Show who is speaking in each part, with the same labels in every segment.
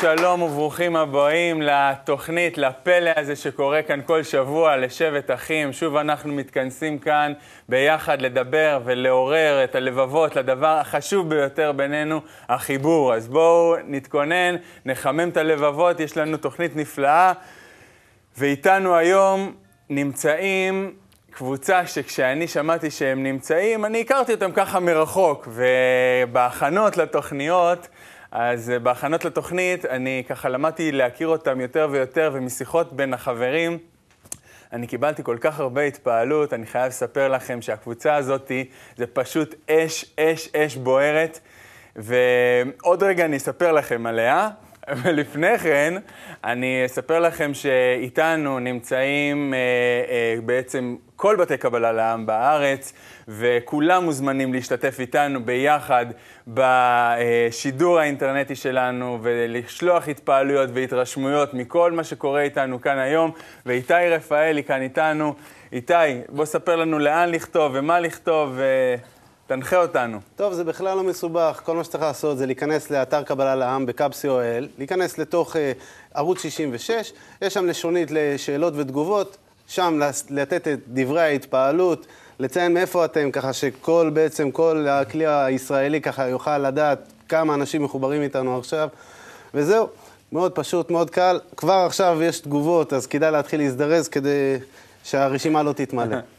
Speaker 1: שלום וברוכים הבאים לתוכנית, לפלא הזה שקורה כאן כל שבוע, לשבט אחים. שוב אנחנו מתכנסים כאן ביחד לדבר ולעורר את הלבבות לדבר החשוב ביותר בינינו, החיבור. אז בואו נתכונן, נחמם את הלבבות, יש לנו תוכנית נפלאה, ואיתנו היום נמצאים קבוצה שכשאני שמעתי שהם נמצאים, אני הכרתי אותם ככה מרחוק, ובהכנות לתוכניות, אז בהכנות לתוכנית אני ככה למדתי להכיר אותם יותר ויותר, ומשיחות בין החברים, אני קיבלתי כל כך הרבה התפעלות, אני חייב לספר לכם שהקבוצה הזאת זה פשוט אש, אש, אש בוערת, ועוד רגע אני אספר לכם עליה. ולפני כן, אני אספר לכם שאיתנו נמצאים אה, אה, בעצם כל בתי קבלה לעם בארץ, וכולם מוזמנים להשתתף איתנו ביחד בשידור האינטרנטי שלנו, ולשלוח התפעלויות והתרשמויות מכל מה שקורה איתנו כאן היום. ואיתי רפאלי כאן איתנו. איתי, בוא ספר לנו לאן לכתוב ומה לכתוב. ו... תנחה אותנו.
Speaker 2: טוב, זה בכלל לא מסובך. כל מה שצריך לעשות זה להיכנס לאתר קבלה לעם אוהל, להיכנס לתוך uh, ערוץ 66, יש שם לשונית לשאלות ותגובות, שם לתת את דברי ההתפעלות, לציין מאיפה אתם, ככה שכל, בעצם, כל הכלי הישראלי ככה יוכל לדעת כמה אנשים מחוברים איתנו עכשיו, וזהו. מאוד פשוט, מאוד קל. כבר עכשיו יש תגובות, אז כדאי להתחיל להזדרז כדי שהרשימה לא תתמלא.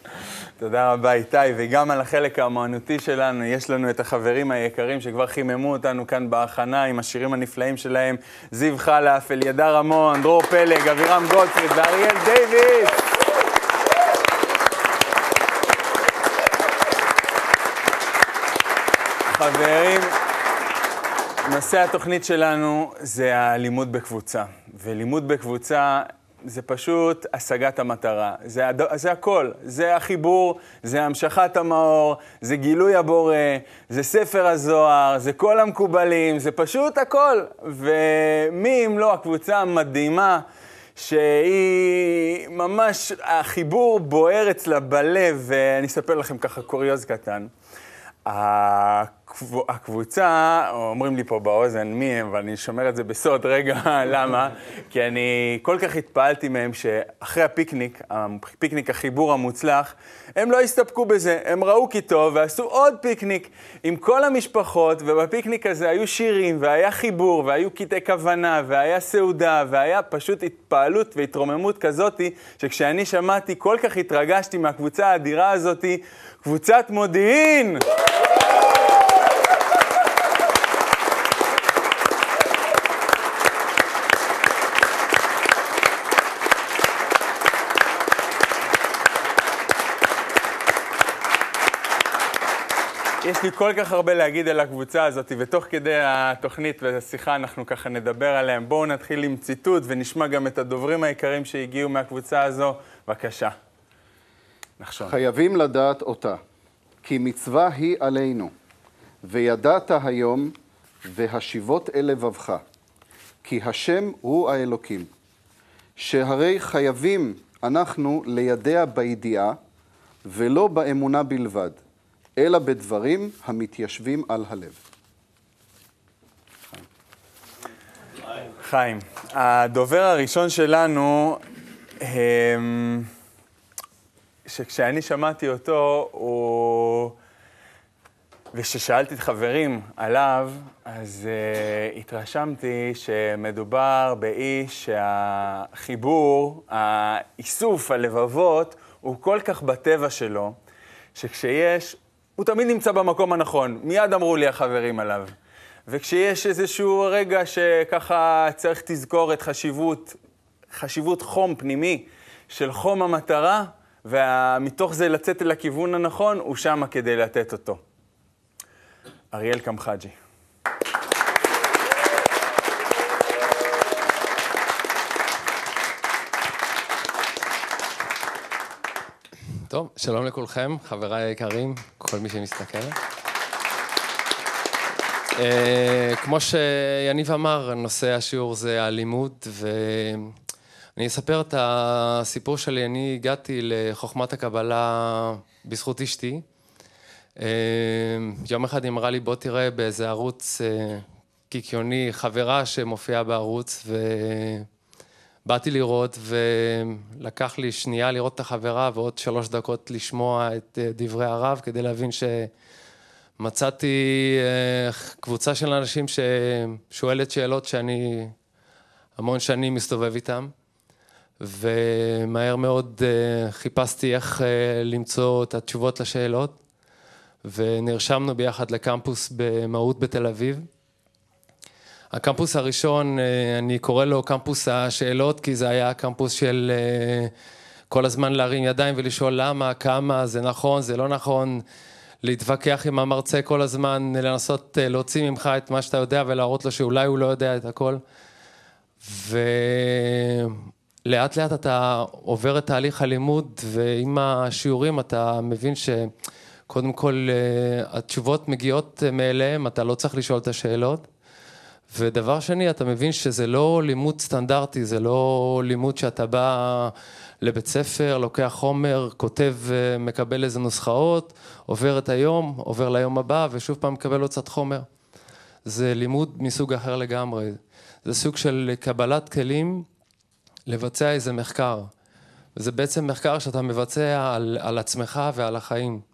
Speaker 1: תודה רבה, איתי. וגם על החלק האמנותי שלנו, יש לנו את החברים היקרים שכבר חיממו אותנו כאן בהכנה עם השירים הנפלאים שלהם. זיו חלף, אלידר רמון, דרור פלג, אבירם גולדפריד ואריאל דיוויס. חברים, נושא התוכנית שלנו זה הלימוד בקבוצה. ולימוד בקבוצה זה פשוט השגת המטרה. זה, הד... זה הכל. זה החיבור, זה המשכת המאור, זה גילוי הבורא, זה ספר הזוהר, זה כל המקובלים, זה פשוט הכל. ומי אם לא הקבוצה המדהימה, שהיא ממש, החיבור בוער אצלה בלב, ואני אספר לכם ככה קוריוז קטן. הקבוצה, אומרים לי פה באוזן מי הם, ואני שומר את זה בסוד, רגע, למה? כי אני כל כך התפעלתי מהם שאחרי הפיקניק, הפיקניק החיבור המוצלח, הם לא הסתפקו בזה, הם ראו כי טוב ועשו עוד פיקניק עם כל המשפחות, ובפיקניק הזה היו שירים, והיה חיבור, והיו קטעי כוונה, והיה סעודה, והיה פשוט התפעלות והתרוממות כזאתי, שכשאני שמעתי, כל כך התרגשתי מהקבוצה האדירה הזאתי, קבוצת מודיעין! יש לי כל כך הרבה להגיד על הקבוצה הזאת, ותוך כדי התוכנית והשיחה אנחנו ככה נדבר עליהם. בואו נתחיל עם ציטוט ונשמע גם את הדוברים היקרים שהגיעו מהקבוצה הזו. בבקשה.
Speaker 3: נחשון. חייבים לדעת אותה, כי מצווה היא עלינו, וידעת היום, והשיבות אל לבבך, כי השם הוא האלוקים, שהרי חייבים אנחנו לידע בידיעה, ולא באמונה בלבד. אלא בדברים המתיישבים על הלב.
Speaker 1: חיים, הדובר הראשון שלנו, שכשאני שמעתי אותו, הוא... וכששאלתי את חברים עליו, אז uh, התרשמתי שמדובר באיש שהחיבור, האיסוף הלבבות, הוא כל כך בטבע שלו, שכשיש הוא תמיד נמצא במקום הנכון. מיד אמרו לי החברים עליו. וכשיש איזשהו רגע שככה צריך תזכורת, חשיבות, חשיבות חום פנימי של חום המטרה, ומתוך זה לצאת אל הכיוון הנכון, הוא שמה כדי לתת אותו. אריאל קמחג'י.
Speaker 4: טוב, שלום לכולכם, חבריי היקרים, כל מי שמסתכל. Uh, כמו שיניב אמר, נושא השיעור זה הלימוד, ואני אספר את הסיפור שלי. אני הגעתי לחוכמת הקבלה בזכות אשתי. Uh, יום אחד היא אמרה לי, בוא תראה באיזה ערוץ uh, קיקיוני, חברה שמופיעה בערוץ, ובאתי לראות, ולקח לי שנייה לראות את החברה ועוד שלוש דקות לשמוע את אה, דברי הרב, כדי להבין שמצאתי אה, קבוצה של אנשים ששואלת שאלות שאני המון שנים מסתובב איתם. ומהר מאוד uh, חיפשתי איך למצוא את התשובות לשאלות, ונרשמנו ביחד לקמפוס במהות בתל אביב. הקמפוס הראשון, uh, אני קורא לו קמפוס השאלות, כי זה היה קמפוס של uh, כל הזמן להרים ידיים ולשאול למה, כמה, זה נכון, זה לא נכון, להתווכח עם המרצה כל הזמן, לנסות uh, להוציא ממך את מה שאתה יודע ולהראות לו שאולי הוא לא יודע את הכל. ו... לאט אתה עובר את תהליך הלימוד ועם השיעורים אתה מבין שקודם כל אה, התשובות מגיעות מאליהם, אתה לא צריך לשאול את השאלות. ודבר שני, אתה מבין שזה לא לימוד סטנדרטי, זה לא לימוד שאתה בא לבית ספר, לוקח חומר, כותב, מקבל איזה נוסחאות, עובר את היום, עובר ליום הבא ושוב פעם מקבל עוד קצת חומר. זה לימוד מסוג אחר לגמרי. זה סוג של קבלת כלים לבצע איזה מחקר. וזה בעצם מחקר שאתה מבצע על, על עצמך ועל החיים.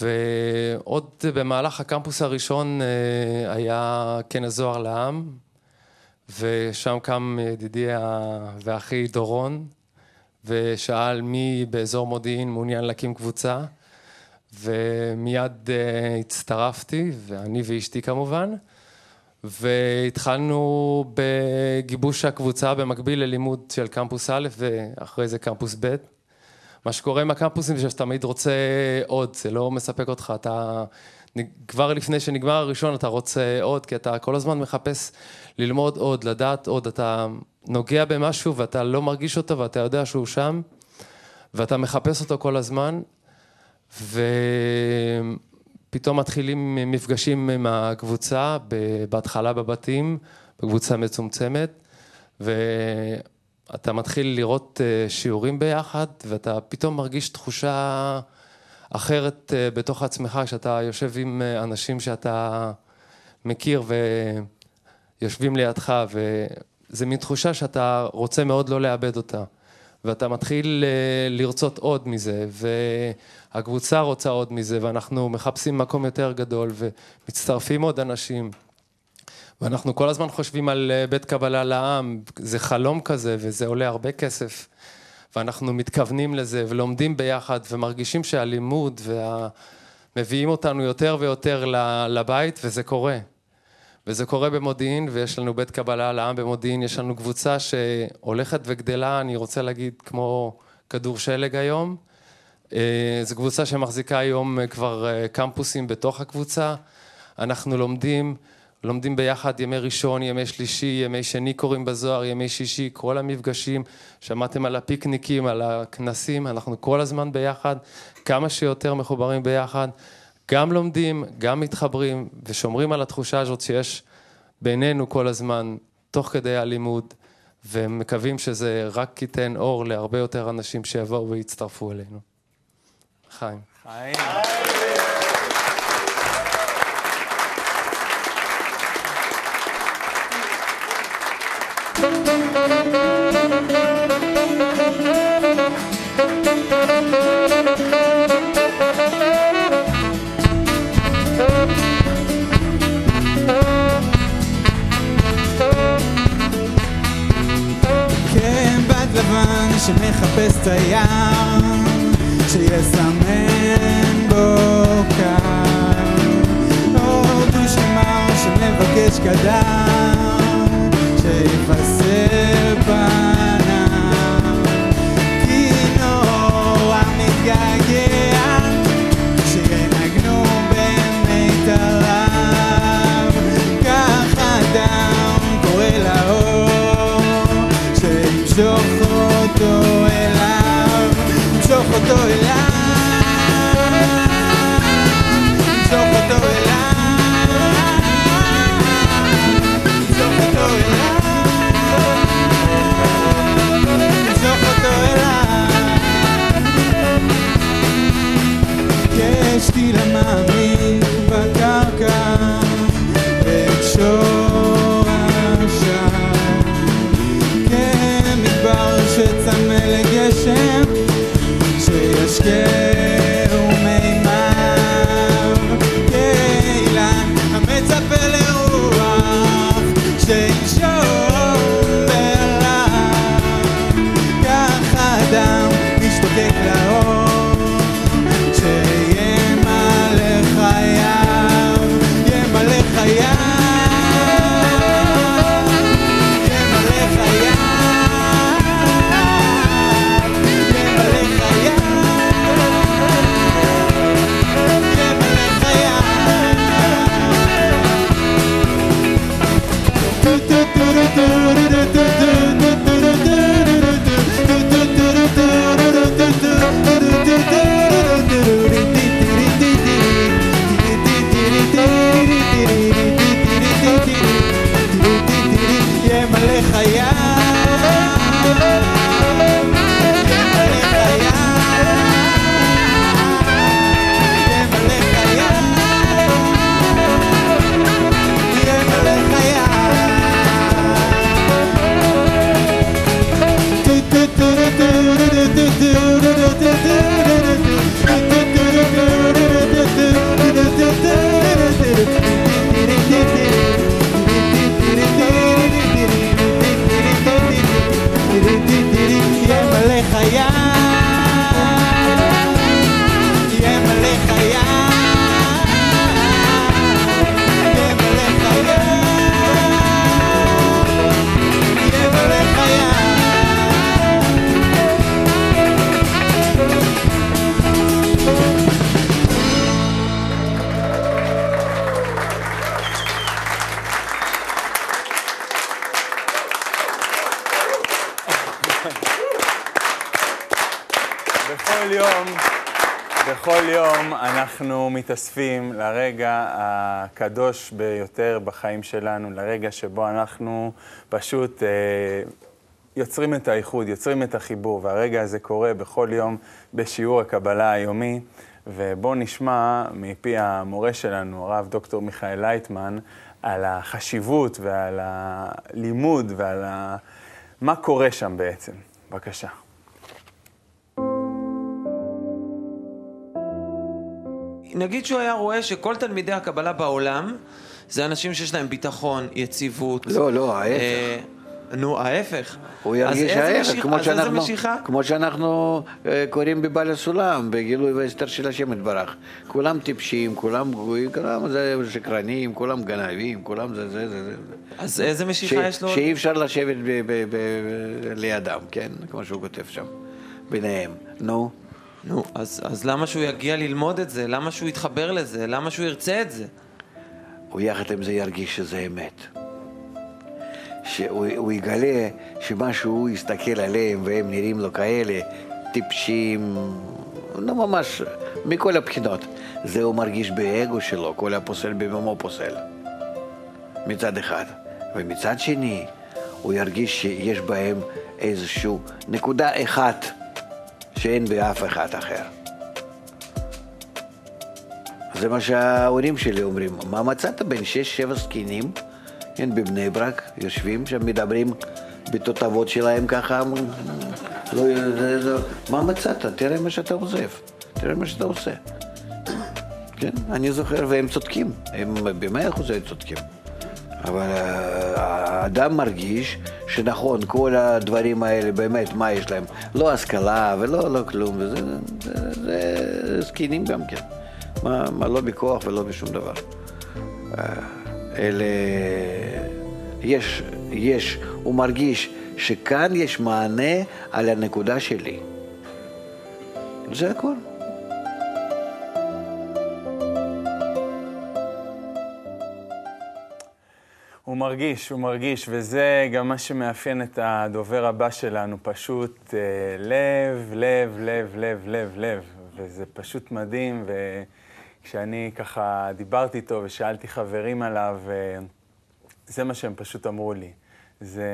Speaker 4: ועוד במהלך הקמפוס הראשון אה, היה כנס זוהר לעם, ושם קם ידידי ואחי דורון, ושאל מי באזור מודיעין מעוניין להקים קבוצה, ומיד אה, הצטרפתי, ואני ואשתי כמובן. והתחלנו בגיבוש הקבוצה במקביל ללימוד של קמפוס א' ואחרי זה קמפוס ב'. מה שקורה עם הקמפוסים זה שאתה תמיד רוצה עוד, זה לא מספק אותך, אתה כבר לפני שנגמר הראשון אתה רוצה עוד, כי אתה כל הזמן מחפש ללמוד עוד, לדעת עוד, אתה נוגע במשהו ואתה לא מרגיש אותו ואתה יודע שהוא שם ואתה מחפש אותו כל הזמן ו... פתאום מתחילים מפגשים עם הקבוצה, בהתחלה בבתים, בקבוצה מצומצמת, ואתה מתחיל לראות אה, שיעורים ביחד, ואתה פתאום מרגיש תחושה אחרת אה, בתוך עצמך, כשאתה יושב עם אה, אנשים שאתה מכיר ויושבים לידך, וזה מין תחושה שאתה רוצה מאוד לא לאבד אותה. ואתה מתחיל לרצות עוד מזה, והקבוצה רוצה עוד מזה, ואנחנו מחפשים מקום יותר גדול, ומצטרפים עוד אנשים. ואנחנו כל הזמן חושבים על אה, בית קבלה לעם, זה חלום כזה, וזה עולה הרבה כסף. ואנחנו מתכוונים לזה, ולומדים ביחד, ומרגישים שהלימוד וה... מביאים אותנו יותר ויותר לבית, וזה קורה. וזה קורה במודיעין, ויש לנו בית קבלה לעם במודיעין, יש לנו קבוצה שהולכת וגדלה, אני רוצה להגיד, כמו כדור שלג היום. אה, זו קבוצה שמחזיקה היום אה, כבר קמפוסים בתוך הקבוצה. אנחנו לומדים, לומדים ביחד ימי ראשון, ימי שלישי, ימי שני קוראים בזוהר, ימי שישי, כל המפגשים. שמעתם על הפיקניקים, על הכנסים, אנחנו כל הזמן ביחד, כמה שיותר מחוברים ביחד. גם לומדים, גם מתחברים ושומרים על התחושה הזאת שיש בינינו כל הזמן, תוך כדי הלימוד, ומקווים שזה רק ייתן אור להרבה יותר אנשים שיבואו ויצטרפו אלינו. חיים. חיים.
Speaker 5: Música מתאספים לרגע הקדוש ביותר בחיים שלנו, לרגע שבו אנחנו פשוט אה, יוצרים את האיחוד, יוצרים את החיבור, והרגע הזה קורה בכל יום בשיעור הקבלה היומי. ובואו נשמע מפי המורה שלנו, הרב דוקטור מיכאל לייטמן, על החשיבות ועל הלימוד ועל ה... מה קורה שם בעצם. בבקשה.
Speaker 6: נגיד שהוא היה רואה שכל תלמידי הקבלה בעולם זה אנשים שיש להם ביטחון, יציבות.
Speaker 7: לא, לא, ההפך.
Speaker 6: אה, נו, ההפך.
Speaker 7: הוא ירגיש ההפך, כמו שאנחנו? כמו שאנחנו אה, קוראים בבעל הסולם, בגילוי והסתר של השם יתברך. כולם טיפשים, כולם גרועים, כולם זה שקרנים, כולם גנבים, כולם זה זה זה.
Speaker 6: אז איזה
Speaker 7: ש-
Speaker 6: משיכה יש לו?
Speaker 7: שאי אפשר לשבת ב- ב- ב- לידם, כן? כמו שהוא כותב שם, ביניהם. נו,
Speaker 6: נו, אז, אז למה שהוא יגיע ללמוד את זה? למה שהוא יתחבר לזה? למה שהוא ירצה את זה?
Speaker 7: הוא יחד עם זה ירגיש שזה אמת. שהוא הוא יגלה שמה שהוא יסתכל עליהם והם נראים לו כאלה טיפשים, לא ממש, מכל הבחינות. זה הוא מרגיש באגו שלו, כל הפוסל במומו פוסל. מצד אחד. ומצד שני, הוא ירגיש שיש בהם איזושהי נקודה אחת שאין באף אחד אחר. זה מה שההורים שלי אומרים. מה מצאת בין שש, שבע זקנים, כן, בבני ברק, יושבים שם, מדברים בתותבות שלהם ככה, לא, זה, מה מצאת? תראה מה שאתה עוזב, תראה מה שאתה עושה. כן, אני זוכר, והם צודקים, הם במאה אחוז צודקים. אבל אה, האדם מרגיש שנכון, כל הדברים האלה, באמת, מה יש להם? לא השכלה ולא לא כלום, וזה זה, זה זקנים גם כן. מה, מה לא בכוח ולא בשום דבר. אה, אלה... יש, יש, הוא מרגיש שכאן יש מענה על הנקודה שלי. זה הכל.
Speaker 5: הוא מרגיש, הוא מרגיש, וזה גם מה שמאפיין את הדובר הבא שלנו, פשוט אה, לב, לב, לב, לב, לב, לב, וזה פשוט מדהים, וכשאני ככה דיברתי איתו ושאלתי חברים עליו, אה, זה מה שהם פשוט אמרו לי. זה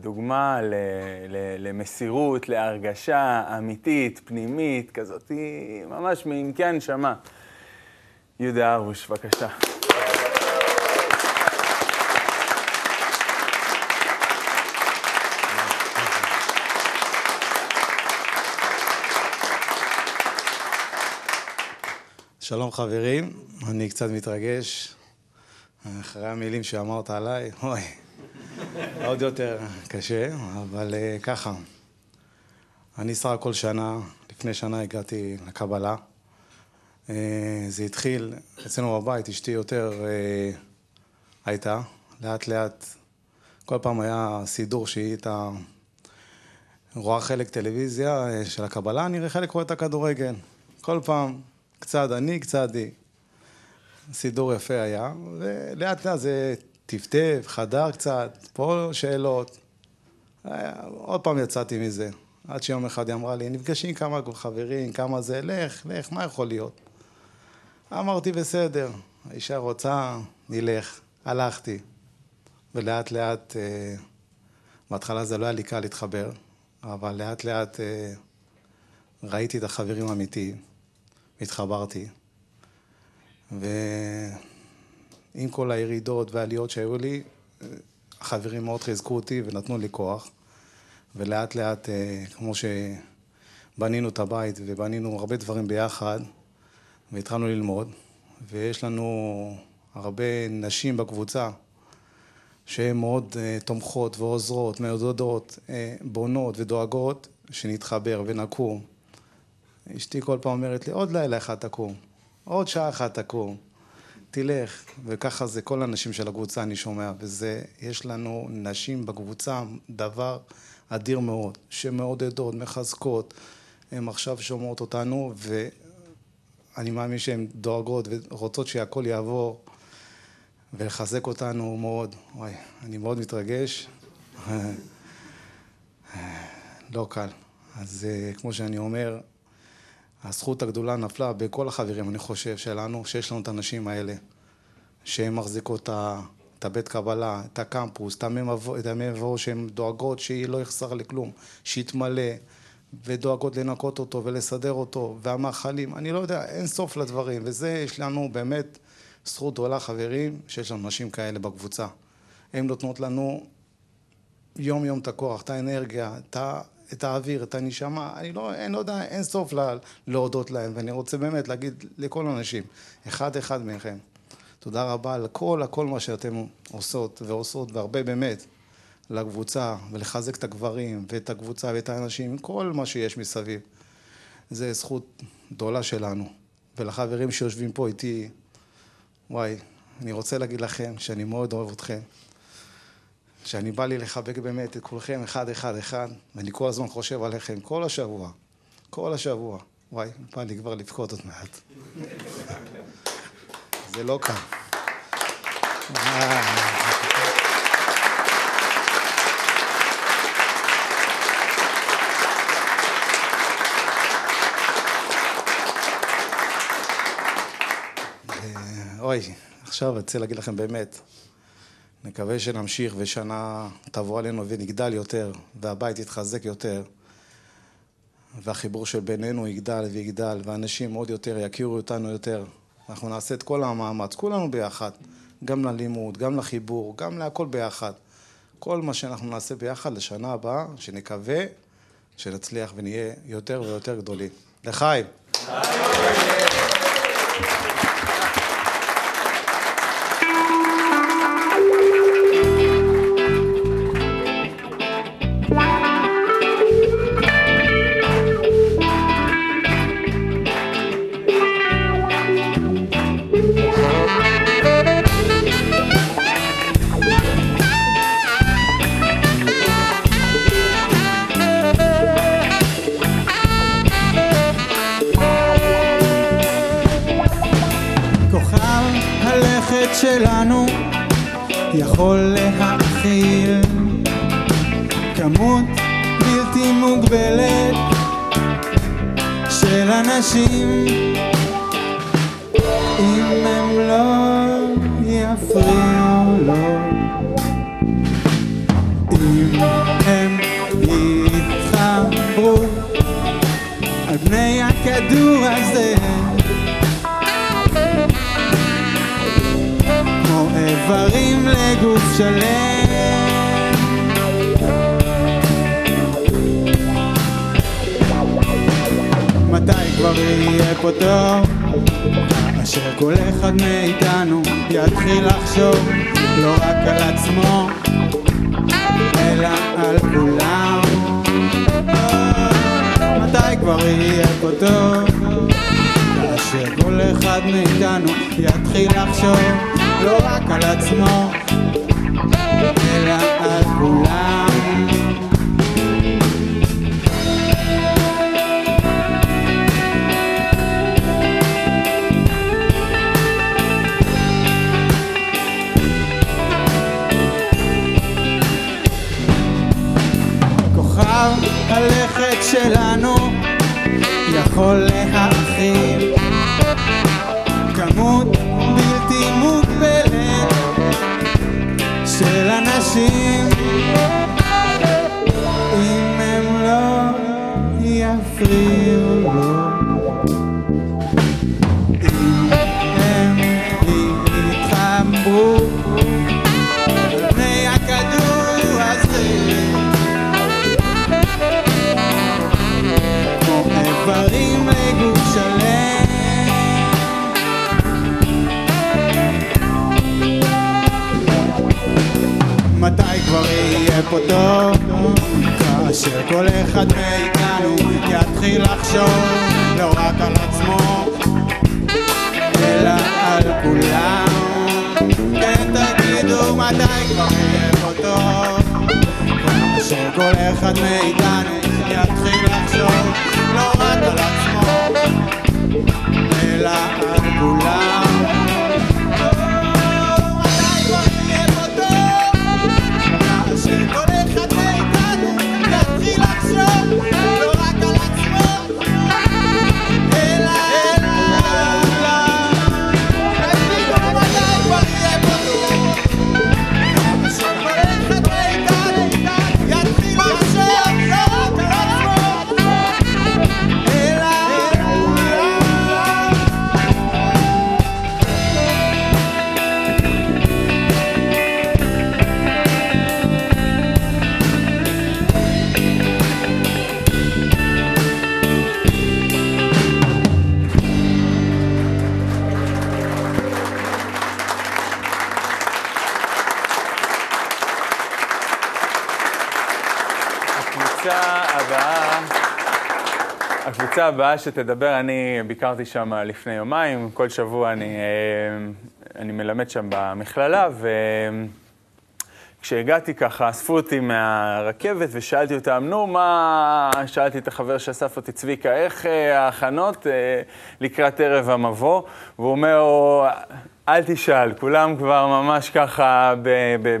Speaker 5: דוגמה ל, ל, למסירות, להרגשה אמיתית, פנימית, כזאת, ממש מעמקי הנשמה. יהודה הרוש, בבקשה.
Speaker 2: שלום חברים, אני קצת מתרגש אחרי המילים שאמרת עליי, אוי, עוד יותר קשה, אבל uh, ככה. אני סך הכל שנה, לפני שנה הגעתי לקבלה. Uh, זה התחיל אצלנו בבית, אשתי יותר uh, הייתה, לאט לאט, כל פעם היה סידור שהיא הייתה רואה חלק טלוויזיה של הקבלה, אני חלק רואה את הכדורגל. כל פעם, קצת אני, קצת היא. סידור יפה היה, ולאט לאט זה טפטף, חדר קצת, פה שאלות. עוד פעם יצאתי מזה. עד שיום אחד היא אמרה לי, נפגשים כמה חברים, כמה זה, לך, לך, מה יכול להיות? אמרתי, בסדר, האישה רוצה, נלך. הלכתי. ולאט לאט, אה, בהתחלה זה לא היה לי קל להתחבר, אבל לאט לאט אה, ראיתי את החברים האמיתיים, התחברתי. ועם כל הירידות והעליות שהיו לי, החברים מאוד חיזקו אותי ונתנו לי כוח. ולאט לאט, אה, כמו שבנינו את הבית ובנינו הרבה דברים ביחד, והתחלנו ללמוד, ויש לנו הרבה נשים בקבוצה שהן מאוד uh, תומכות ועוזרות, מעודדות, uh, בונות ודואגות, שנתחבר ונקום. אשתי כל פעם אומרת לי, עוד לילה אחד תקום, עוד שעה אחת תקום, תלך. וככה זה כל הנשים של הקבוצה, אני שומע. וזה, יש לנו נשים בקבוצה, דבר אדיר מאוד, שמעודדות, מחזקות. הן עכשיו שומעות אותנו, ואני מאמין שהן דואגות ורוצות שהכל יעבור. ולחזק אותנו מאוד. וואי, אני מאוד מתרגש. לא קל. אז אה, כמו שאני אומר, הזכות הגדולה נפלה בכל החברים, אני חושב, שלנו, שיש לנו את האנשים האלה, שהן מחזיקות את הבית קבלה, את הקמפוס, את המי מבוא שהן דואגות שהיא לא יחסר לכלום, שיתמלא, ודואגות לנקות אותו ולסדר אותו, והמאכלים, אני לא יודע, אין סוף לדברים, וזה יש לנו באמת זכות גדולה חברים, שיש לנו נשים כאלה בקבוצה. הן נותנות לנו יום יום את הכוח, את האנרגיה, את, ה, את האוויר, את הנשמה, אני לא, אין, לא יודע, אין סוף לה, להודות להם, ואני רוצה באמת להגיד לכל האנשים, אחד אחד מכם, תודה רבה על כל, הכל מה שאתם עושות ועושות, והרבה באמת, לקבוצה, ולחזק את הגברים, ואת הקבוצה, ואת האנשים, כל מה שיש מסביב. זה זכות גדולה שלנו. ולחברים שיושבים פה איתי, וואי, אני רוצה להגיד לכם שאני מאוד אוהב אתכם, שאני בא לי לחבק באמת את כולכם אחד אחד אחד, ואני כל הזמן חושב עליכם, כל השבוע, כל השבוע. וואי, בא לי כבר לבכות עוד מעט. זה לא קל. אוי, עכשיו אני רוצה להגיד לכם באמת, נקווה שנמשיך ושנה תבוא עלינו ונגדל יותר, והבית יתחזק יותר, והחיבור של בינינו יגדל ויגדל, ואנשים עוד יותר יכירו אותנו יותר. אנחנו נעשה את כל המאמץ, כולנו ביחד, גם ללימוד, גם לחיבור, גם להכל ביחד. כל מה שאנחנו נעשה ביחד לשנה הבאה, שנקווה שנצליח ונהיה יותר ויותר גדולים. לחיים!
Speaker 5: כבר יהיה פה טוב? כאשר כל אחד מאיתנו יתחיל לחשוב לא רק על עצמו, אלא על כולם. מתי כבר יהיה פה טוב? כאשר כל אחד מאיתנו יתחיל לחשוב לא רק על עצמו, שלנו יכול להכיל כמות בלתי מוגבלת של אנשים. אם הם לא יפריעו מתי כבר יהיה פה טוב? כאשר כל אחד מאיתנו יתחיל לחשוב לא רק על עצמו אלא על כולם. כן תגידו מתי כבר יהיה פה טוב? כאשר כל אחד מאיתנו יתחיל לחשוב לא רק על עצמו אלא על כולם
Speaker 1: הבאה שתדבר, אני ביקרתי שם לפני יומיים, כל שבוע אני, אה, אני מלמד שם במכללה, וכשהגעתי ככה, אספו אותי מהרכבת ושאלתי אותם, נו, מה... שאלתי את החבר שאסף אותי, צביקה, איך אה, ההכנות אה, לקראת ערב המבוא? והוא אומר, אל תשאל, כולם כבר ממש ככה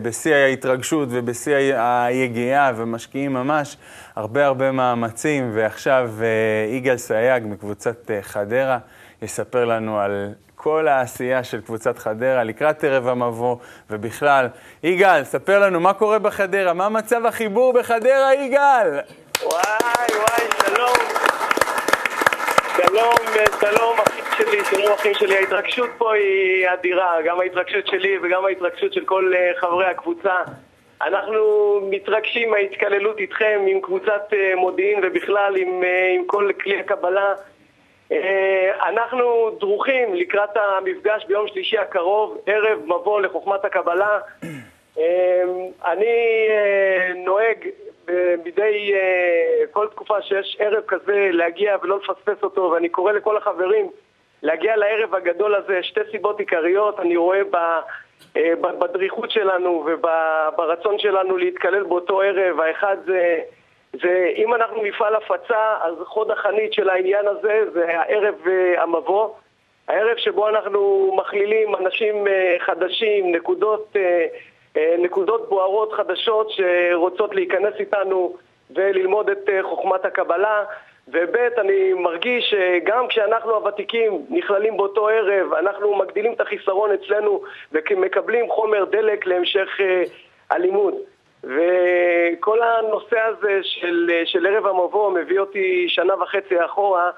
Speaker 1: בשיא ההתרגשות ובשיא היגיעה ומשקיעים ממש הרבה הרבה מאמצים, ועכשיו אה, יגאל סייג מקבוצת חדרה יספר לנו על כל העשייה של קבוצת חדרה לקראת ערב המבוא ובכלל. יגאל, ספר לנו מה קורה בחדרה, מה מצב החיבור בחדרה, יגאל?
Speaker 8: וואי, וואי, שלום. שלום, שלום, אחים שלי, שלום אחים שלי. ההתרגשות פה היא אדירה, גם ההתרגשות שלי וגם ההתרגשות של כל אה, חברי הקבוצה. אנחנו מתרגשים מההתקללות איתכם, עם קבוצת אה, מודיעין ובכלל עם, אה, עם כל כלי הקבלה. אה, אנחנו דרוכים לקראת המפגש ביום שלישי הקרוב, ערב מבוא לחוכמת הקבלה. אה, אני אה, נוהג מדי כל תקופה שיש ערב כזה להגיע ולא לפספס אותו, ואני קורא לכל החברים להגיע לערב הגדול הזה, שתי סיבות עיקריות, אני רואה. אה, ב- בדריכות שלנו וברצון שלנו להתקלל באותו ערב, האחד זה, זה אם אנחנו מפעל הפצה, אז חוד החנית של העניין הזה זה הערב אה, המבוא, הערב שבו אנחנו מכלילים אנשים אה, חדשים, נקודות, אה, נקודות בוערות חדשות שרוצות להיכנס איתנו וללמוד את חוכמת הקבלה. וב' אני מרגיש שגם כשאנחנו הוותיקים נכללים באותו ערב, אנחנו מגדילים את החיסרון אצלנו ומקבלים חומר דלק להמשך הלימוד. וכל הנושא הזה של, אה, של ערב המבוא מביא אותי שנה וחצי אחורה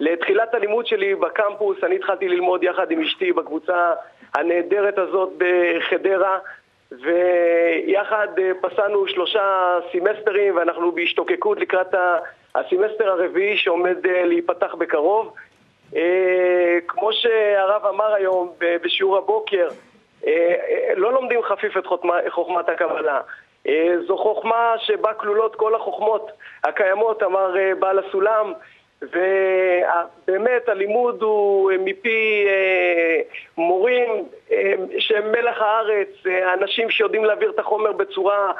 Speaker 8: לתחילת הלימוד שלי בקמפוס. אני התחלתי ללמוד יחד עם אשתי בקבוצה הנהדרת הזאת בחדרה. ויחד אה, פסענו שלושה סמסטרים ואנחנו בהשתוקקות לקראת הסמסטר הרביעי שעומד להיפתח בקרוב. כמו שהרב אמר היום בשיעור הבוקר, לא לומדים חפיף את חוכמת הקבלה. זו חוכמה שבה כלולות כל החוכמות הקיימות, אמר בעל הסולם. ובאמת הלימוד הוא מפי אה, מורים אה, שהם מלח הארץ, אה, אנשים שיודעים להעביר את החומר בצורה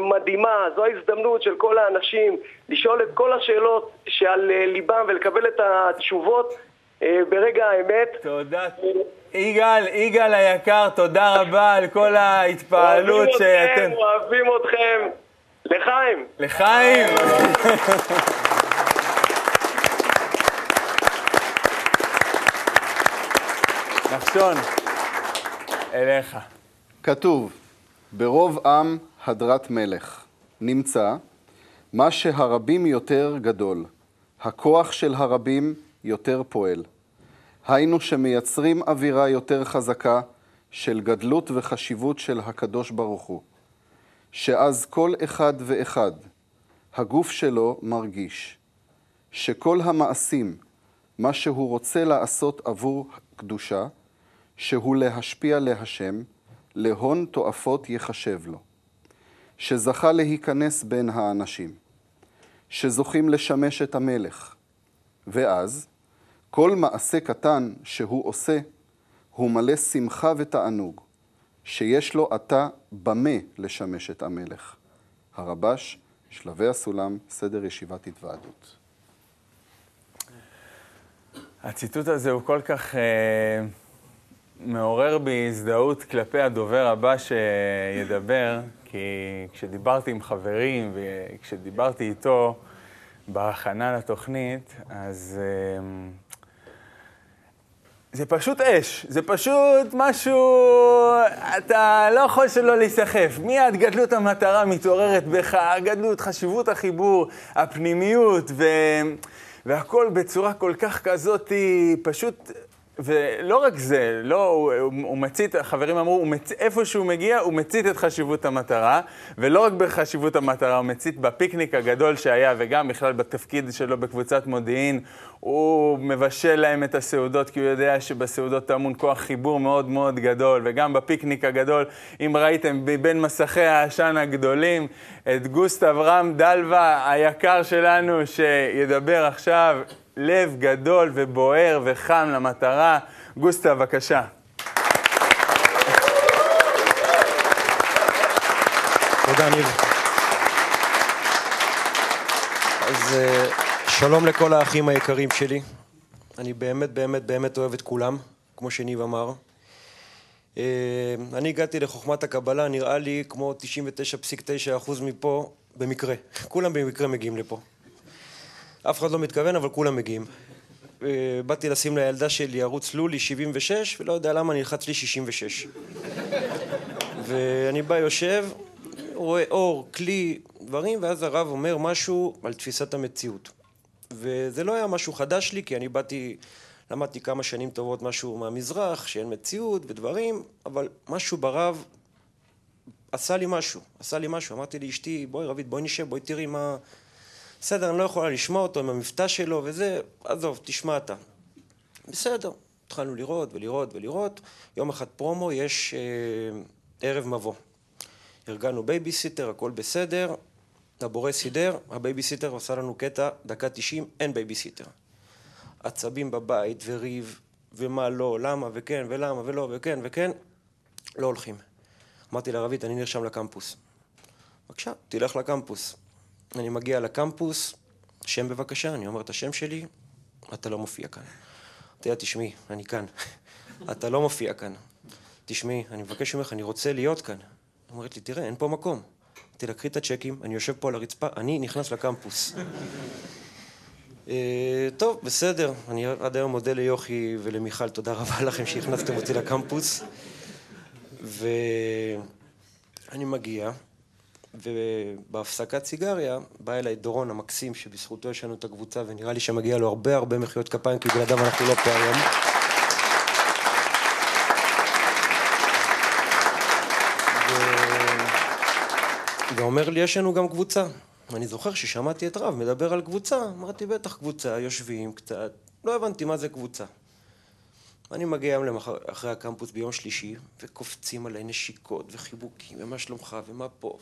Speaker 8: מדהימה. זו ההזדמנות של כל האנשים לשאול את כל השאלות שעל ליבם ולקבל את התשובות ברגע האמת.
Speaker 1: תודה. יגאל, יגאל היקר, תודה רבה על כל ההתפעלות
Speaker 8: שאתם... אוהבים אתכם, לחיים.
Speaker 1: לחיים. נחשון, אליך.
Speaker 3: כתוב, ברוב עם הדרת מלך. נמצא, מה שהרבים יותר גדול, הכוח של הרבים יותר פועל. היינו שמייצרים אווירה יותר חזקה של גדלות וחשיבות של הקדוש ברוך הוא, שאז כל אחד ואחד, הגוף שלו מרגיש, שכל המעשים, מה שהוא רוצה לעשות עבור קדושה, שהוא להשפיע להשם, להון תועפות יחשב לו, שזכה להיכנס בין האנשים, שזוכים לשמש את המלך, ואז כל מעשה קטן שהוא עושה, הוא מלא שמחה ותענוג, שיש לו עתה במה לשמש את המלך. הרבש, שלבי הסולם, סדר ישיבת התוועדות.
Speaker 1: הציטוט הזה הוא כל כך אה, מעורר בי הזדהות כלפי הדובר הבא שידבר, כי כשדיברתי עם חברים וכשדיברתי איתו בהכנה לתוכנית, אז אה, זה פשוט אש, זה פשוט משהו, אתה לא יכול שלא להיסחף. מיד גדלות המטרה מתעוררת בך, גדלות, חשיבות החיבור, הפנימיות, ו... והכל בצורה כל כך כזאת, פשוט, ולא רק זה, לא, הוא, הוא מצית, החברים אמרו, הוא מצ... איפה שהוא מגיע, הוא מצית את חשיבות המטרה, ולא רק בחשיבות המטרה, הוא מצית בפיקניק הגדול שהיה, וגם בכלל בתפקיד שלו בקבוצת מודיעין, הוא מבשל להם את הסעודות, כי הוא יודע שבסעודות טמון כוח חיבור מאוד מאוד גדול, וגם בפיקניק הגדול, אם ראיתם, בין מסכי העשן הגדולים, את גוסטב רם דלווה היקר שלנו, שידבר עכשיו, לב גדול ובוער וחם למטרה. גוסטב, בבקשה.
Speaker 9: תודה, ניב. אז... אה, שלום לכל האחים היקרים שלי. אני באמת באמת באמת אוהב את כולם, כמו שניב אמר. אה, אני הגעתי לחוכמת הקבלה, נראה לי כמו 99.9% מפה, במקרה. כולם במקרה מגיעים לפה. אף אחד לא מתכוון, אבל כולם מגיעים. אה, באתי לשים לילדה שלי ערוץ לולי 76, ולא יודע למה נלחץ לי 66. ואני בא, יושב, רואה אור, כלי, דברים, ואז הרב אומר משהו על תפיסת המציאות. וזה לא היה משהו חדש לי, כי אני באתי, למדתי כמה שנים טובות משהו מהמזרח, שאין מציאות ודברים, אבל משהו ברב עשה לי משהו, עשה לי משהו. אמרתי לאשתי, בואי רבית, בואי נשב, בואי תראי מה... בסדר, אני לא יכולה לשמוע אותו עם המבטא שלו וזה, עזוב, תשמע אתה. בסדר, התחלנו לראות ולראות ולראות. יום אחד פרסומו, יש אה, ערב מבוא. ארגנו בייביסיטר, הכל בסדר, הבורא סידר, הבייביסיטר עשה לנו קטע, דקה תשעים, אין בייביסיטר. עצבים בבית, וריב, ומה לא, למה, וכן, ולמה, ולא, וכן, וכן, לא הולכים. אמרתי לערבית, אני נרשם לקמפוס. בבקשה, תלך לקמפוס. אני מגיע לקמפוס, שם בבקשה, אני אומר את השם שלי, אתה לא מופיע כאן. אמרתי לה, תשמעי, אני כאן. אתה לא מופיע כאן. תשמעי, אני מבקש ממך, אני רוצה להיות כאן. אומרת לי, תראה, אין פה מקום. אמרתי לה, קחי את הצ'קים, אני יושב פה על הרצפה, אני נכנס לקמפוס. אה, טוב, בסדר, אני עד היום מודה ליוכי ולמיכל, תודה רבה לכם שהכנסתם אותי לקמפוס. ואני מגיע, ובהפסקת סיגריה בא אליי דורון המקסים, שבזכותו יש לנו את הקבוצה, ונראה לי שמגיע לו הרבה הרבה מחיאות כפיים, כי בלעדיו אנחנו לא פה היום. ואומר לי, יש לנו גם קבוצה. אני זוכר ששמעתי את רב מדבר על קבוצה, אמרתי, בטח קבוצה, יושבים קצת, לא הבנתי מה זה קבוצה. אני מגיע היום למחר, אחרי הקמפוס ביום שלישי, וקופצים עליי נשיקות וחיבוקים, ומה שלומך, ומה פה.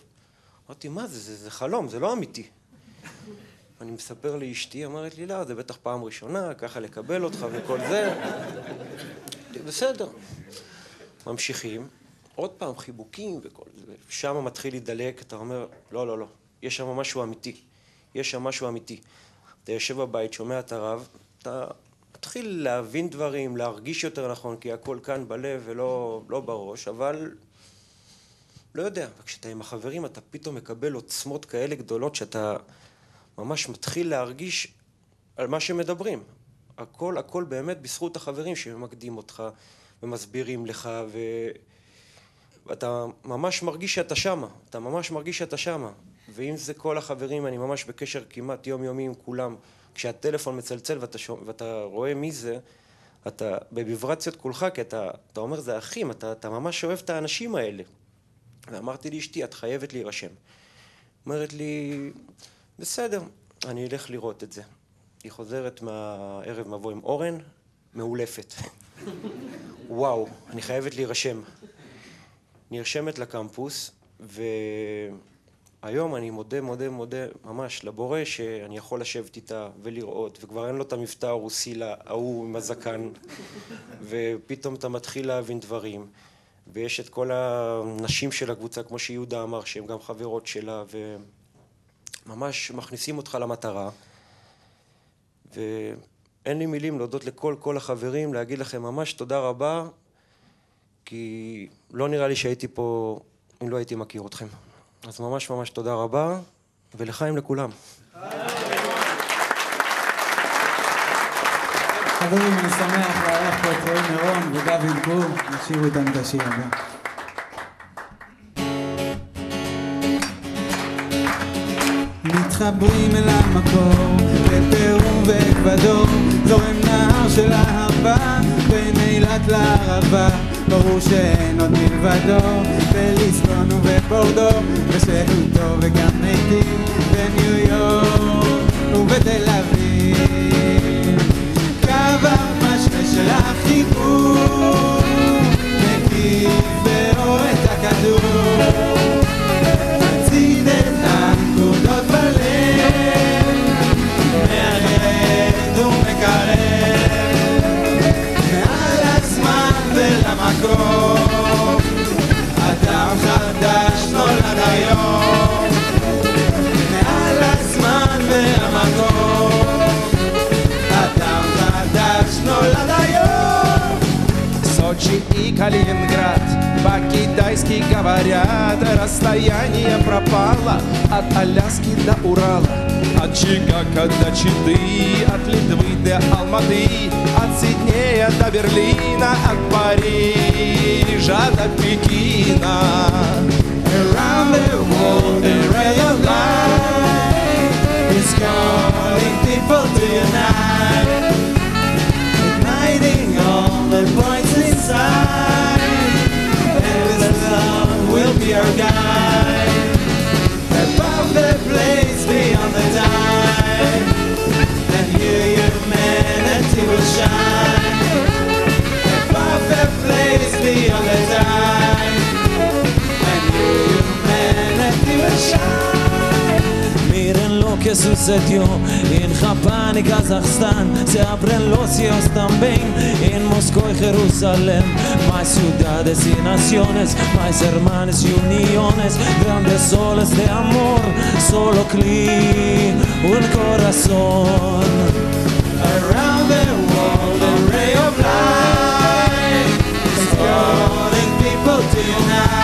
Speaker 9: אמרתי, מה זה, זה, זה חלום, זה לא אמיתי. אני מספר לאשתי, אמרת לי, לא, זה בטח פעם ראשונה, ככה לקבל אותך וכל זה. בסדר. ממשיכים, עוד פעם חיבוקים וכל זה, שם מתחיל להידלק, אתה אומר, לא, לא, לא, יש שם משהו אמיתי. יש שם משהו אמיתי. אתה יושב בבית, שומע את הרב, אתה מתחיל להבין דברים, להרגיש יותר נכון, כי הכל כאן בלב ולא לא בראש, אבל לא יודע, וכשאתה עם החברים אתה פתאום מקבל עוצמות כאלה גדולות שאתה ממש מתחיל להרגיש על מה שמדברים. הכל, הכל באמת בזכות החברים שממקדים אותך ומסבירים לך ו... ואתה ממש מרגיש שאתה שמה, אתה ממש מרגיש שאתה שמה. ואם זה כל החברים, אני ממש בקשר כמעט יומיומי עם כולם. כשהטלפון מצלצל ואתה, שומע, ואתה רואה מי זה, אתה בוויברציות כולך, כי אתה, אתה אומר זה אחים, אתה, אתה ממש אוהב את האנשים האלה. ואמרתי לאשתי, את חייבת להירשם. אומרת לי, בסדר, אני אלך לראות את זה. היא חוזרת מהערב מבוא עם אורן, מאולפת. וואו, אני חייבת להירשם. נרשמת לקמפוס, והיום אני מודה, מודה, מודה ממש לבורא שאני יכול לשבת איתה ולראות, וכבר אין לו את המבטא הרוסי ההוא עם הזקן, ופתאום אתה מתחיל להבין דברים. ויש את כל הנשים של הקבוצה, כמו שיהודה אמר, שהן גם חברות שלה, וממש מכניסים אותך למטרה. ואין לי מילים להודות לכל כל החברים, להגיד לכם ממש תודה רבה, כי לא נראה לי שהייתי פה אם לא הייתי מכיר אתכם. אז ממש ממש תודה רבה, ולחיים לכולם.
Speaker 5: חברים, אני שמח לארח פה את רועי מירון וגבי גור, נשאירו איתנו את השיר הבא. מתחברים אל המקור, בפרו ואקוודור, זורם נהר של אהבה, בין אילת לערבה, ברור שאין עוד מלבדו, בליסבון ובבורדו, בשהותו וגם נתיב, בניו יורק ובתל אביב. המשווה של החיבור, מקיף באור את הכדור. מצעיד את הנקודות בלב, מאחד ומקרב, מעל הזמן ולמקום, אדם חדש נולד היום,
Speaker 10: Сочи и Калининград. По-китайски говорят Расстояние пропало От Аляски до Урала. От Чикаго до Читы От Литвы до Алматы От Сиднея до Берлина От Парижа до Пекина.
Speaker 5: Around the world, a ray of light is calling people to unite, igniting all the inside. Endless love will be our guide, above the place, beyond the time, and here humanity will shine. Above the place, beyond the time. And new humanity will shine.
Speaker 11: Sucedió en Japón y Kazajstán Se abren los cielos también en Moscú y Jerusalén Más ciudades y naciones, más hermanos y uniones Grandes soles de amor, solo cli, un corazón
Speaker 5: Around the world, a ray of light. Is calling people to unite,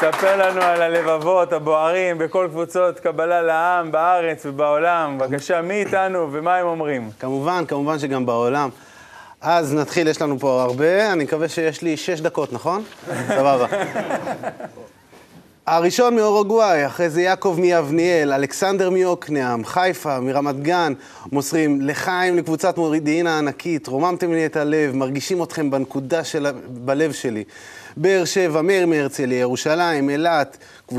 Speaker 1: ספר לנו על הלבבות הבוערים בכל קבוצות קבלה לעם בארץ ובעולם. בבקשה, מי איתנו ומה הם אומרים?
Speaker 12: כמובן, כמובן שגם בעולם. אז נתחיל, יש לנו פה הרבה, אני מקווה שיש לי שש דקות, נכון? סבבה. הראשון מאורוגוואי, אחרי זה יעקב מיבניאל, אלכסנדר מיוקנעם, חיפה, מרמת גן, מוסרים לחיים לקבוצת מודיעין הענקית, רוממתם לי את הלב, מרגישים אתכם בנקודה של, בלב שלי. באר שבע, מאיר מהרצליה, ירושלים, אילת, אה,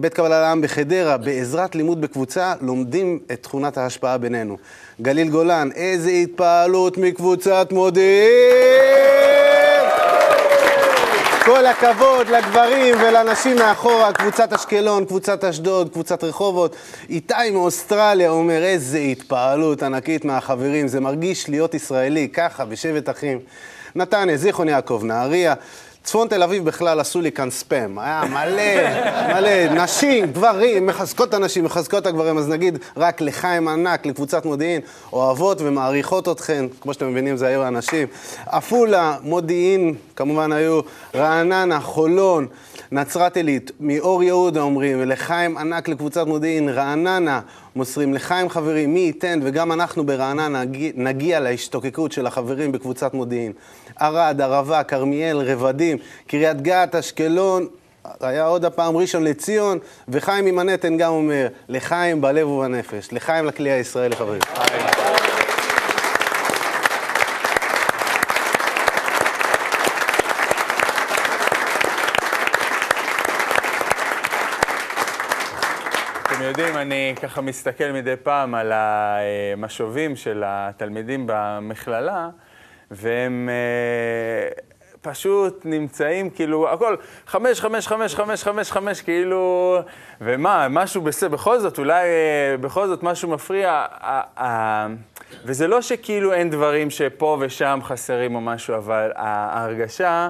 Speaker 12: בית קבלה לעם בחדרה, בעזרת לימוד בקבוצה, לומדים את תכונת ההשפעה בינינו. גליל גולן, איזה התפעלות מקבוצת מודיעין! כל הכבוד לגברים ולנשים מאחורה, קבוצת אשקלון, קבוצת אשדוד, קבוצת רחובות. איתי מאוסטרליה אומר, איזה התפעלות ענקית מהחברים, זה מרגיש להיות ישראלי, ככה, בשבט אחים. נתניה, זיכרון יעקב, נהריה. צפון תל אביב בכלל עשו לי כאן ספאם, היה מלא, מלא, נשים, גברים, מחזקות את הנשים, מחזקות את הגברים, אז נגיד רק לחיים ענק, לקבוצת מודיעין, אוהבות ומעריכות אתכן, כמו שאתם מבינים זה היו הנשים. עפולה, מודיעין, כמובן היו, רעננה, חולון, נצרת עילית, מאור יהודה אומרים, ולחיים ענק לקבוצת מודיעין, רעננה, מוסרים לחיים חברים, מי ייתן, וגם אנחנו ברעננה נגיע, להשתוקקות של החברים בקבוצת מודיעין. ערד, ערבה, כרמיאל, רבדים, קריית גת, אשקלון, היה עוד הפעם ראשון לציון, וחיים ממנהטן גם אומר, לחיים בלב ובנפש, לחיים לכלי הישראלי חברים.
Speaker 1: יודעים, אני ככה מסתכל מדי פעם על המשובים של התלמידים במכללה, והם אה, פשוט נמצאים, כאילו, הכל חמש, חמש, חמש, חמש, חמש, חמש, כאילו, ומה, משהו בסדר, בכל זאת, אולי אה, בכל זאת משהו מפריע. ה- ה- וזה לא שכאילו אין דברים שפה ושם חסרים או משהו, אבל ההרגשה...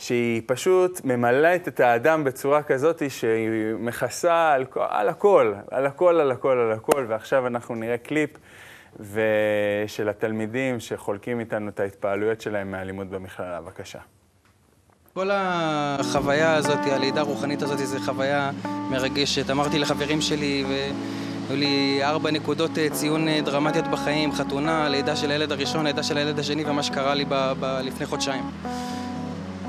Speaker 1: שהיא פשוט ממלאת את האדם בצורה כזאת שהיא מכסה על, על הכל, על הכל, על הכל, על הכל, ועכשיו אנחנו נראה קליפ ו... של התלמידים שחולקים איתנו את ההתפעלויות שלהם מהלימוד במכללה. בבקשה.
Speaker 13: כל החוויה הזאת, הלידה הרוחנית הזאת, זו חוויה מרגשת. אמרתי לחברים שלי, והיו לי ארבע נקודות אה, ציון אה, דרמטיות בחיים, חתונה, לידה של הילד הראשון, לידה של הילד השני, ומה שקרה לי ב- ב- לפני חודשיים.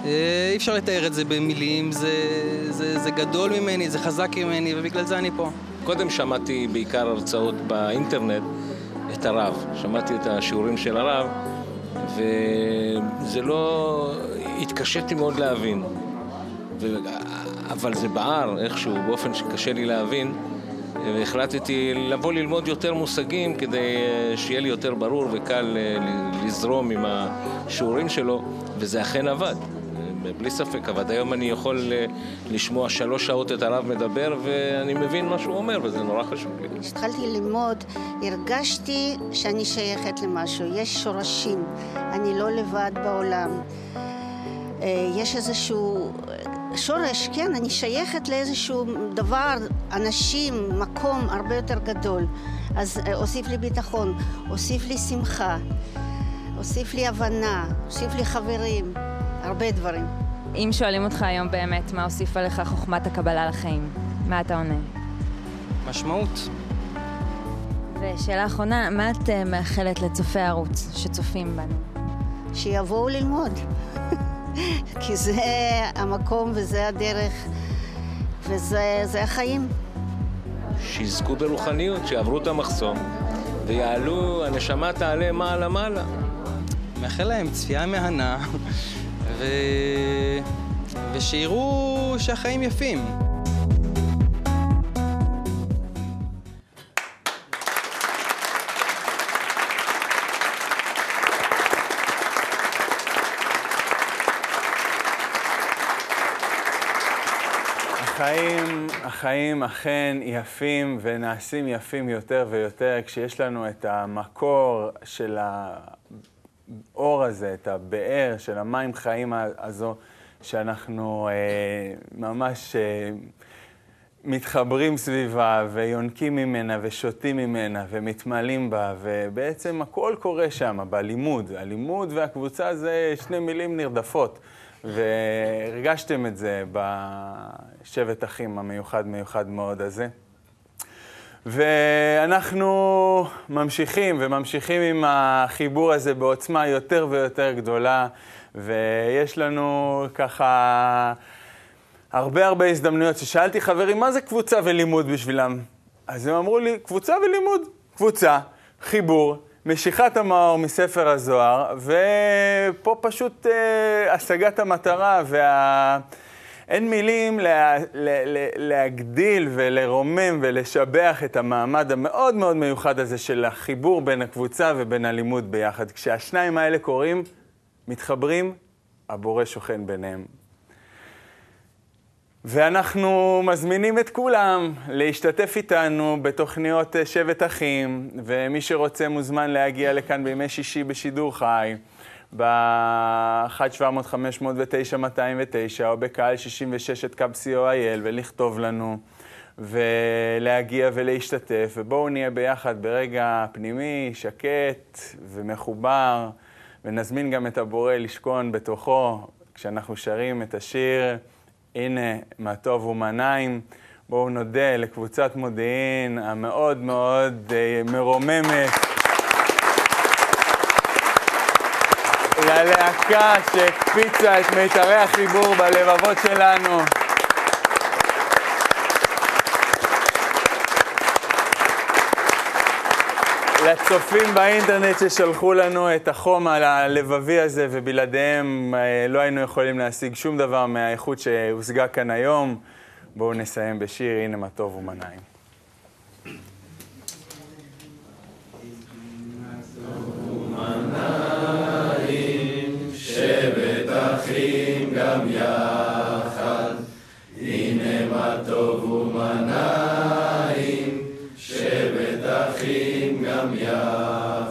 Speaker 13: אה, אי אפשר לתאר את זה במילים, זה, זה, זה גדול ממני, זה חזק ממני, ובגלל זה אני פה.
Speaker 14: קודם שמעתי בעיקר הרצאות באינטרנט את הרב. שמעתי את השיעורים של הרב, וזה לא... התקשיתי מאוד להבין. ו... אבל זה בער איכשהו, באופן שקשה לי להבין, והחלטתי לבוא ללמוד יותר מושגים כדי שיהיה לי יותר ברור וקל אה, לזרום עם השיעורים שלו, וזה אכן עבד. אה, בלי ספק, אבל היום אני יכול אה, לשמוע שלוש שעות את הרב מדבר ואני מבין מה שהוא אומר וזה נורא חשוב לי.
Speaker 15: כשהתחלתי ללמוד, הרגשתי שאני שייכת למשהו, יש שורשים, אני לא לבד בעולם. אה, יש איזשהו שורש, כן, אני שייכת לאיזשהו דבר, אנשים, מקום הרבה יותר גדול. אז אה, הוסיף לי ביטחון, הוסיף לי שמחה, הוסיף לי הבנה, הוסיף לי חברים, הרבה דברים.
Speaker 16: אם שואלים אותך היום באמת מה הוסיפה לך חוכמת הקבלה לחיים, מה אתה עונה?
Speaker 13: משמעות.
Speaker 16: ושאלה אחרונה, מה את אה, מאחלת לצופי הערוץ שצופים בנו?
Speaker 15: שיבואו ללמוד. כי זה המקום וזה הדרך וזה זה החיים.
Speaker 14: שיזכו ברוחניות, שיעברו את המחסום ויעלו, הנשמה תעלה מעלה-מעלה.
Speaker 13: מאחל להם צפייה מהנה, ושיראו שהחיים יפים.
Speaker 1: החיים, החיים אכן יפים ונעשים יפים יותר ויותר כשיש לנו את המקור של האור הזה, את הבאר של המים חיים הזו, שאנחנו אה, ממש אה, מתחברים סביבה ויונקים ממנה ושותים ממנה ומתמלאים בה, ובעצם הכל קורה שם, בלימוד. הלימוד והקבוצה זה שני מילים נרדפות. והרגשתם את זה בשבט אחים המיוחד מיוחד מאוד הזה. ואנחנו ממשיכים וממשיכים עם החיבור הזה בעוצמה יותר ויותר גדולה, ויש לנו ככה הרבה הרבה הזדמנויות ששאלתי חברים, מה זה קבוצה ולימוד בשבילם? אז הם אמרו לי, קבוצה ולימוד. קבוצה, חיבור, משיכת המאור מספר הזוהר, ופה פשוט אה, השגת המטרה וה... אין מילים לה, לה, לה, להגדיל ולרומם ולשבח את המעמד המאוד מאוד מיוחד הזה של החיבור בין הקבוצה ובין הלימוד ביחד. כשהשניים האלה קורים, מתחברים, הבורא שוכן ביניהם. ואנחנו מזמינים את כולם להשתתף איתנו בתוכניות שבט אחים, ומי שרוצה מוזמן להגיע לכאן בימי שישי בשידור חי. ב-1-700-509-209 או בקהל 66 את קו co.il ולכתוב לנו ולהגיע ולהשתתף. ובואו נהיה ביחד ברגע פנימי, שקט ומחובר, ונזמין גם את הבורא לשכון בתוכו כשאנחנו שרים את השיר הנה מה טוב ומה נעים. בואו נודה לקבוצת מודיעין המאוד מאוד אה, מרוממת. ללהקה שהקפיצה את מיתרי החיבור בלבבות שלנו. לצופים באינטרנט ששלחו לנו את החום הלבבי הזה, ובלעדיהם אה, לא היינו יכולים להשיג שום דבר מהאיכות שהושגה כאן היום. בואו נסיים בשיר, הנה מה טוב ומה נעים.
Speaker 17: גם יחד, הנה מה טוב ומה נעים, שבט אחים גם יחד.